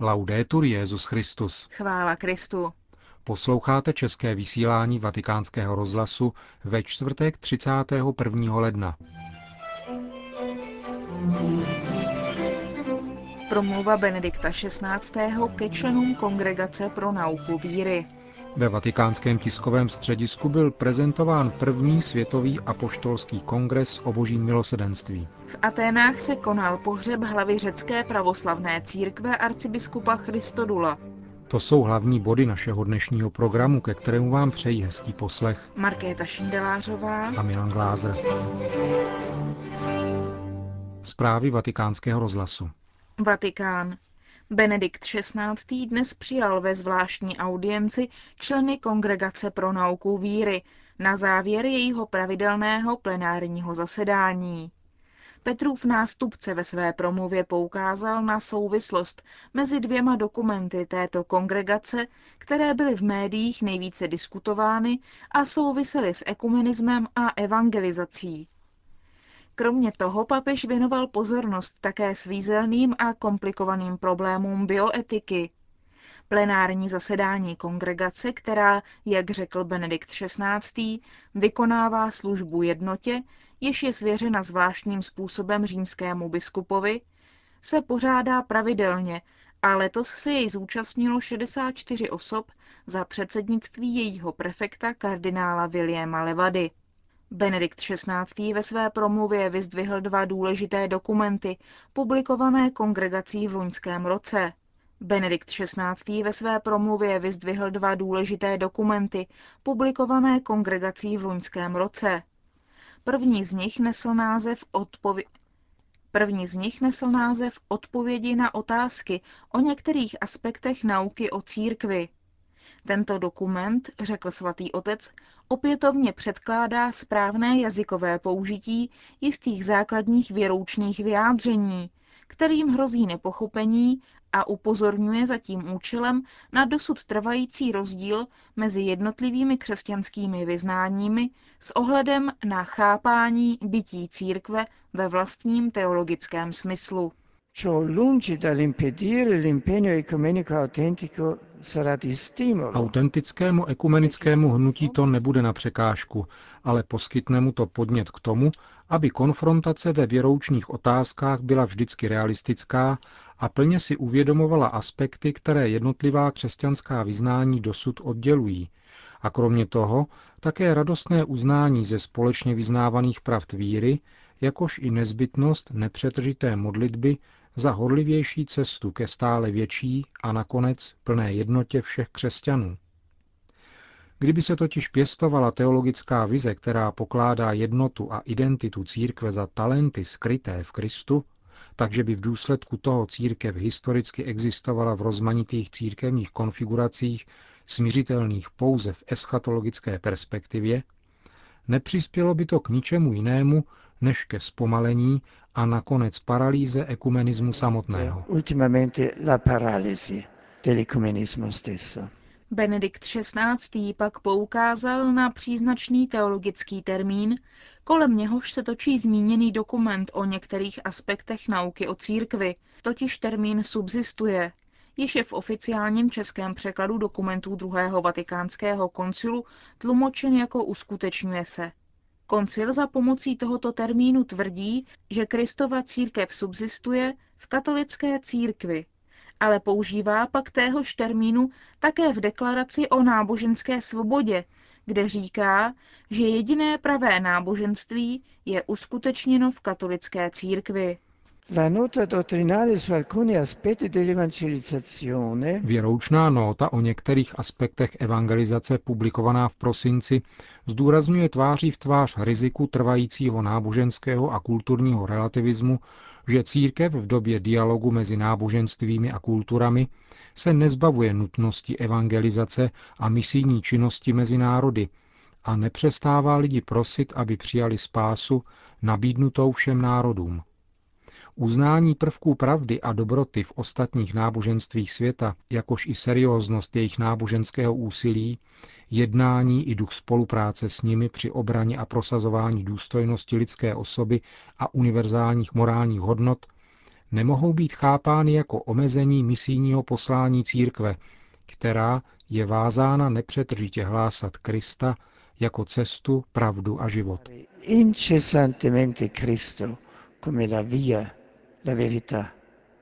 Laudetur Jezus Christus. Chvála Kristu. Posloucháte české vysílání Vatikánského rozhlasu ve čtvrtek 31. ledna. Promluva Benedikta XVI. ke členům Kongregace pro nauku víry. Ve vatikánském tiskovém středisku byl prezentován první světový apoštolský kongres o božím milosedenství. V Aténách se konal pohřeb hlavy řecké pravoslavné církve arcibiskupa Christodula. To jsou hlavní body našeho dnešního programu, ke kterému vám přejí hezký poslech. Markéta Šindelářová a Milan Glázer. Zprávy vatikánského rozhlasu. Vatikán. Benedikt XVI. dnes přijal ve zvláštní audienci členy Kongregace pro nauku víry na závěr jejího pravidelného plenárního zasedání. Petrův nástupce ve své promluvě poukázal na souvislost mezi dvěma dokumenty této kongregace, které byly v médiích nejvíce diskutovány a souvisely s ekumenismem a evangelizací. Kromě toho papež věnoval pozornost také svízelným a komplikovaným problémům bioetiky. Plenární zasedání kongregace, která, jak řekl Benedikt XVI., vykonává službu jednotě, jež je svěřena zvláštním způsobem římskému biskupovi, se pořádá pravidelně a letos se jej zúčastnilo 64 osob za předsednictví jejího prefekta kardinála Williama Levady. Benedikt XVI. ve své promluvě vyzdvihl dva důležité dokumenty, publikované kongregací v loňském roce. Benedikt XVI. ve své promluvě vyzdvihl dva důležité dokumenty, publikované kongregací v loňském roce. První z nich nesl název odpově... První z nich nesl název Odpovědi na otázky o některých aspektech nauky o církvi. Tento dokument, řekl svatý otec, opětovně předkládá správné jazykové použití jistých základních věroučných vyjádření, kterým hrozí nepochopení a upozorňuje za tím účelem na dosud trvající rozdíl mezi jednotlivými křesťanskými vyznáními s ohledem na chápání bytí církve ve vlastním teologickém smyslu. Ciò lungi dall'impedire l'impegno ecumenico autentico sarà di stimolo. Autentickému ekumenickému hnutí to nebude na překážku, ale poskytne mu to podnět k tomu, aby konfrontace ve věroučních otázkách byla vždycky realistická a plně si uvědomovala aspekty, které jednotlivá křesťanská vyznání dosud oddělují. A kromě toho také radostné uznání ze společně vyznávaných pravd víry, jakož i nezbytnost nepřetržité modlitby za horlivější cestu ke stále větší a nakonec plné jednotě všech křesťanů. Kdyby se totiž pěstovala teologická vize, která pokládá jednotu a identitu církve za talenty skryté v Kristu, takže by v důsledku toho církev historicky existovala v rozmanitých církevních konfiguracích, smířitelných pouze v eschatologické perspektivě, nepřispělo by to k ničemu jinému, než ke zpomalení a nakonec paralýze ekumenismu samotného. Benedikt XVI. pak poukázal na příznačný teologický termín, kolem něhož se točí zmíněný dokument o některých aspektech nauky o církvi, totiž termín subsistuje, jež je v oficiálním českém překladu dokumentů druhého vatikánského koncilu tlumočen jako uskutečňuje se. Koncil za pomocí tohoto termínu tvrdí, že Kristova církev subsistuje v katolické církvi, ale používá pak téhož termínu také v deklaraci o náboženské svobodě, kde říká, že jediné pravé náboženství je uskutečněno v katolické církvi. La nota dottrinale su alcuni aspetti dell'evangelizzazione Věroučná nota o některých aspektech evangelizace publikovaná v prosinci zdůrazňuje tváří v tvář riziku trvajícího náboženského a kulturního relativismu, že církev v době dialogu mezi náboženstvími a kulturami se nezbavuje nutnosti evangelizace a misijní činnosti mezi národy a nepřestává lidi prosit, aby přijali spásu nabídnutou všem národům. Uznání prvků pravdy a dobroty v ostatních náboženstvích světa, jakož i serióznost jejich náboženského úsilí, jednání i duch spolupráce s nimi při obraně a prosazování důstojnosti lidské osoby a univerzálních morálních hodnot, nemohou být chápány jako omezení misijního poslání církve, která je vázána nepřetržitě hlásat Krista jako cestu, pravdu a život. incessantemente Cristo come la via, la verità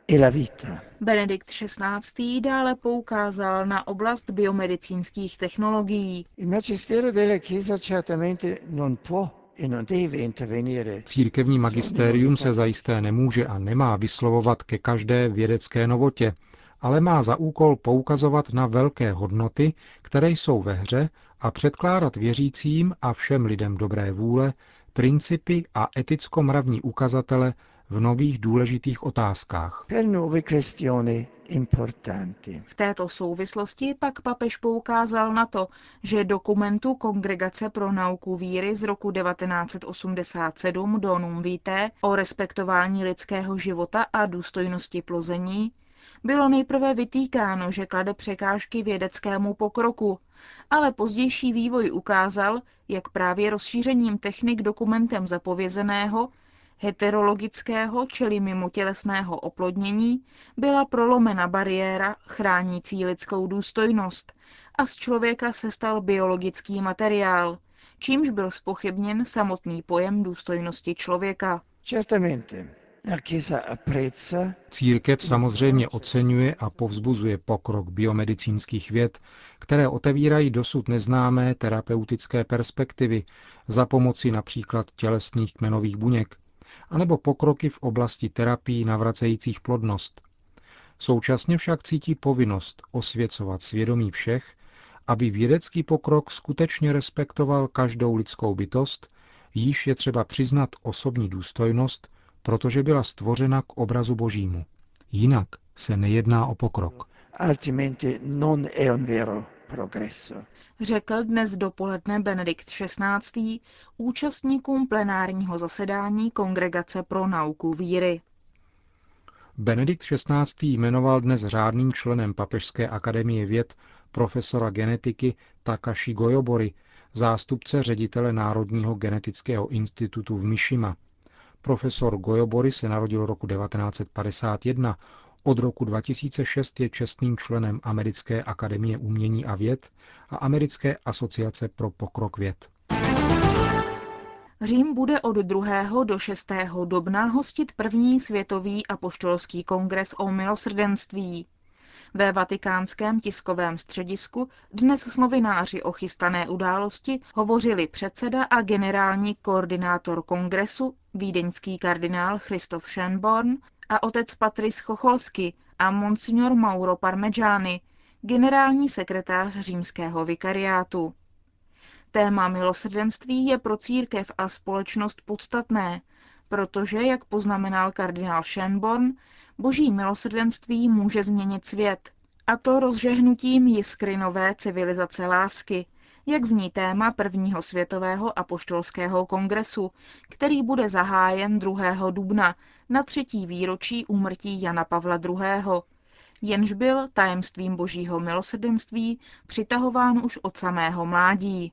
e la vita. Benedikt XVI. dále poukázal na oblast biomedicínských technologií. Il magistero della Chiesa certamente non può e non deve intervenire Církevní magistérium se zajisté nemůže a nemá vyslovovat ke každé vědecké novotě, ale má za úkol poukazovat na velké hodnoty, které jsou ve hře a předkládat věřícím a všem lidem dobré vůle principy a eticko-mravní ukazatele v nových důležitých otázkách. per nuove questioni importanti. V této souvislosti pak papež poukázal na to, že dokumentu Kongregace pro nauku víry z roku 1987 Donum Vitae o respektování lidského života a důstojnosti plození bylo nejprve vytýkáno, že klade překážky vědeckému pokroku, ale pozdější vývoj ukázal, jak právě rozšířením technik dokumentem zapovězeného heterologického, čili mimotělesného oplodnění, byla prolomena bariéra chránící lidskou důstojnost a z člověka se stal biologický materiál, čímž byl spochybněn samotný pojem důstojnosti člověka. Certamente. La Chiesa apprezza. Církev samozřejmě oceňuje a povzbuzuje pokrok biomedicínských věd, které otevírají dosud neznámé terapeutické perspektivy za pomoci například tělesných kmenových buněk, anebo pokroky v oblasti terapií navracejících plodnost. Současně však cítí povinnost osvěcovat svědomí všech, aby vědecký pokrok skutečně respektoval každou lidskou bytost, již je třeba přiznat osobní důstojnost, protože byla stvořena k obrazu božímu. Jinak se nejedná o pokrok. altrimenti non è un vero. Řekl dnes dopoledne Benedikt XVI. účastníkům plenárního zasedání Kongregace pro nauku víry. Benedikt XVI. jmenoval dnes řádným členem Papežské akademie věd profesora genetiky Takashi Goyobori, zástupce ředitele Národního genetického institutu v Mishima. Profesor Goyobori se narodil roku 1951. Od roku 2006 je čestným členem Americké akademie umění a věd a Americké asociace pro pokrok věd. Řím bude od 2. do 6. dubna hostit první světový apoštolský kongres o milosrdenství. Ve vatikánském tiskovém středisku dnes s novináři o chystané události hovořili předseda a generální koordinátor kongresu, vídeňský kardinál Christoph Schönborn a otec Patrice Chocholsky a monsignor Mauro Parmigiani, generální sekretář římského vikariátu. Téma milosrdenství je pro církev a společnost podstatné, protože, jak poznamenal kardinál Schönborn, boží milosrdenství může změnit svět, a to rozžehnutím jiskry nové civilizace lásky, jak zní téma prvního světového apoštolského kongresu, který bude zahájen 2. dubna na třetí výročí úmrtí Jana Pavla II., jenž byl tajemstvím božího milosrdenství přitahován už od samého mládí.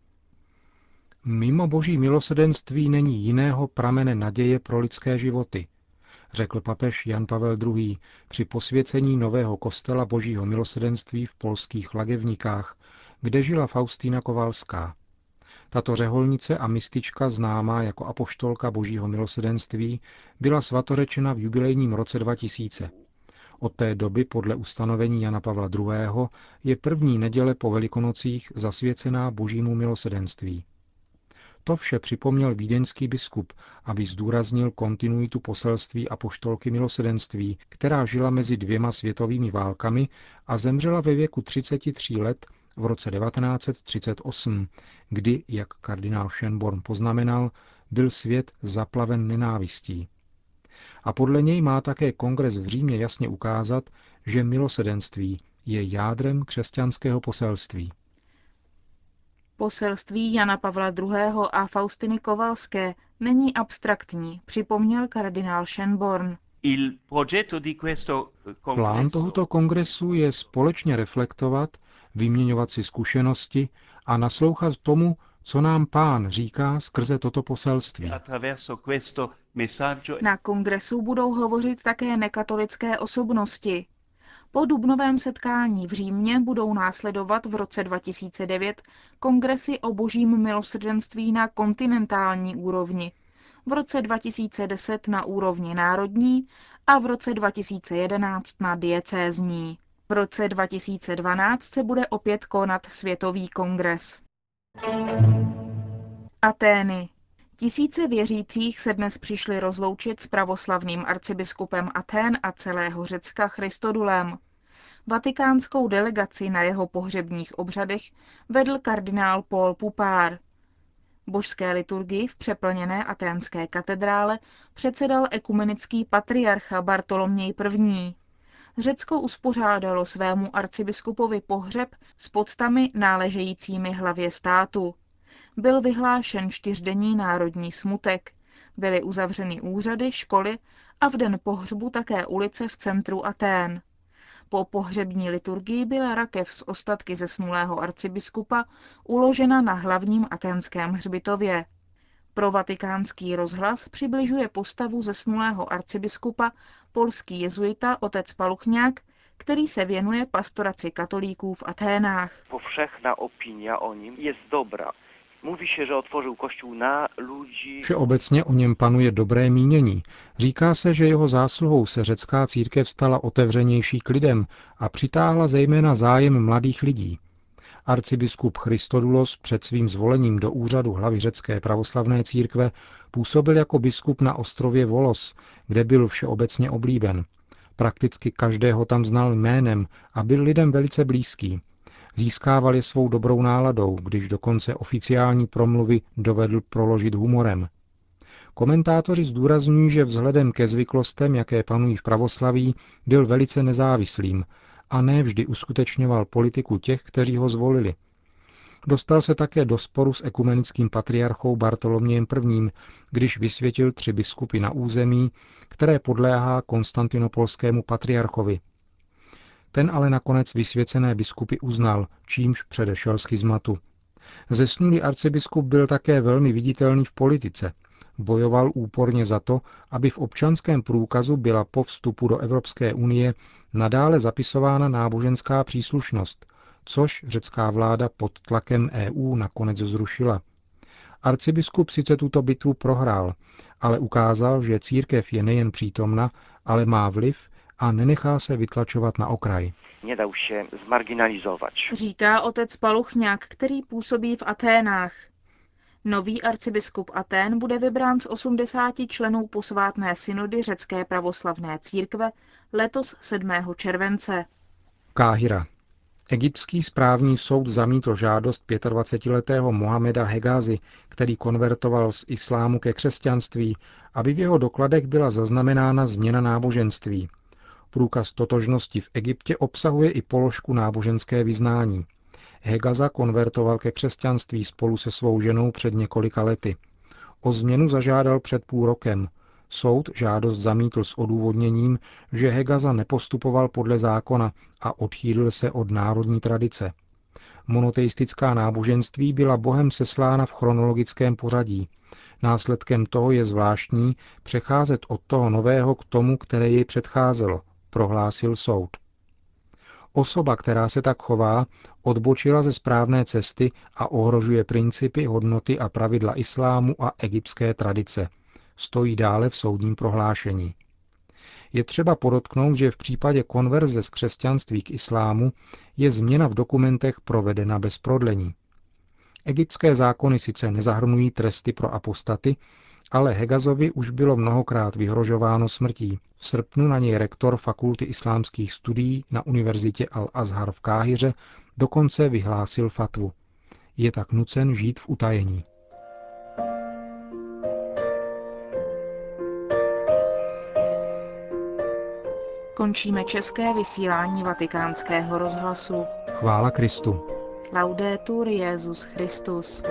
Mimo boží milosedenství není jiného pramene naděje pro lidské životy, řekl papež Jan Pavel II. při posvěcení nového kostela božího milosedenství v polských Lagevnikách, kde žila Faustína Kovalská. Tato řeholnice a mistička známá jako apoštolka božího milosedenství byla svatořečena v jubilejním roce 2000. Od té doby podle ustanovení Jana Pavla II. je první neděle po velikonocích zasvěcená božímu milosedenství. To vše připomněl vídeňský biskup, aby zdůraznil kontinuitu poselství a poštolky milosedenství, která žila mezi dvěma světovými válkami a zemřela ve věku 33 let v roce 1938, kdy, jak kardinál Schönborn poznamenal, byl svět zaplaven nenávistí. A podle něj má také kongres v Římě jasně ukázat, že milosedenství je jádrem křesťanského poselství. Poselství Jana Pavla II. a Faustiny Kovalské není abstraktní, připomněl kardinál Schönborn. Plán tohoto kongresu je společně reflektovat, vyměňovat si zkušenosti a naslouchat tomu, Co nám pán říká skrze toto poselství? Na kongresu budou hovořit také nekatolické osobnosti. Po dubnovém setkání v Římě budou následovat v roce 2009 kongresy o božím milosrdenství na kontinentální úrovni, v roce 2010 na úrovni národní a v roce 2011 na diecézní. V roce 2012 se bude opět konat Světový kongres. Atény. Tisíce věřících se dnes přišli rozloučit s pravoslavným arcibiskupem Atén a celého Řecka Christodulem. Vatikánskou delegaci na jeho pohřebních obřadech vedl kardinál Paul Pupár. Božské liturgii v přeplněné aténské katedrále předsedal ekumenický patriarcha Bartoloměj I. Řecko uspořádalo svému arcibiskupovi pohřeb s podstami náležejícími hlavě státu. Byl vyhlášen čtyřdenní národní smutek. Byly uzavřeny úřady, školy a v den pohřbu také ulice v centru Atén. Po pohřební liturgii byla rakev z ostatky zesnulého arcibiskupa uložena na hlavním aténském hřbitově. Pro vatikánský rozhlas přibližuje postavu zesnulého arcibiskupa polský jezuita otec Paluchňák, který se věnuje pastoraci katolíků v Aténách. Powszechna opinia o nim jest dobra. Mówi się, że otworzył kościół na ludzi. Všeobecně o něm panuje dobré mínění. Říká se, že jeho zásluhou se řecká církev stala otevřenější k lidem a přitáhla zejména zájem mladých lidí. Arcibiskup Christodulos před svým zvolením do úřadu hlavy řecké pravoslavné církve působil jako biskup na ostrově Volos, kde byl všeobecně oblíben. Prakticky každého tam znal jménem a byl lidem velice blízký. Získával je svou dobrou náladou, když dokonce oficiální promluvy dovedl proložit humorem. Komentátoři zdůrazňují, že vzhledem ke zvyklostem, jaké panují v pravoslaví, byl velice nezávislým a ne vždy uskutečňoval politiku těch, kteří ho zvolili. Dostal se také do sporu s ekumenickým patriarchou Bartolomějem I., když vysvětil tři biskupy na území, které podléhá konstantinopolskému patriarchovi. Ten ale nakonec vysvěcené biskupy uznal, čímž předešel schizmatu. Zesnulý arcibiskup byl také velmi viditelný v politice. Bojoval úporně za to, aby v občanském průkazu byla po vstupu do Evropské unie nadále zapisována náboženská příslušnost, což řecká vláda pod tlakem EU nakonec zrušila. Arcibiskup sice tuto bitvu prohrál, ale ukázal, že církev je nejen přítomna, ale má vliv a nenechá se vytlačovat na okraj. Říká otec Paluchňák, který působí v Aténách. Nový arcibiskup Atén bude vybrán z 80 členů posvátné synody řecké pravoslavné církve letos 7. července. Káhira. Egyptský správní soud zamítl žádost 25-letého Mohameda Hegázy, který konvertoval z islámu ke křesťanství, aby v jeho dokladech byla zaznamenána změna náboženství. Průkaz totožnosti v Egyptě obsahuje i položku náboženské vyznání. Hegaza konvertoval ke křesťanství spolu se svou ženou před několika lety. O změnu zažádal před půl rokem. Soud žádost zamítl s odůvodněním, že Hegaza nepostupoval podle zákona a odchýlil se od národní tradice. Monoteistická náboženství byla bohem seslána v chronologickém pořadí. Následkem toho je zvláštní přecházet od toho nového k tomu, které jej předcházelo, prohlásil soud. Osoba, která se tak chová, odbočila ze správné cesty a ohrožuje principy, hodnoty a pravidla islámu a egyptské tradice. Stojí dále v soudním prohlášení. Je třeba podotknout, že v případě konverze z křesťanství k islámu je změna v dokumentech provedena bez prodlení. Egyptské zákony sice nezahrnují tresty pro apostaty, ale Hegazovi už bylo mnohokrát vyhrožováno smrtí. V srpnu na něj rektor Fakulty islámských studií na univerzitě Al-Azhar v Káhyře dokonce vyhlásil fatvu. Je tak nucen žít v utajení. Končíme české vysílání vatikánského rozhlasu. Chvála Kristu. Laudetur Jezus Christus.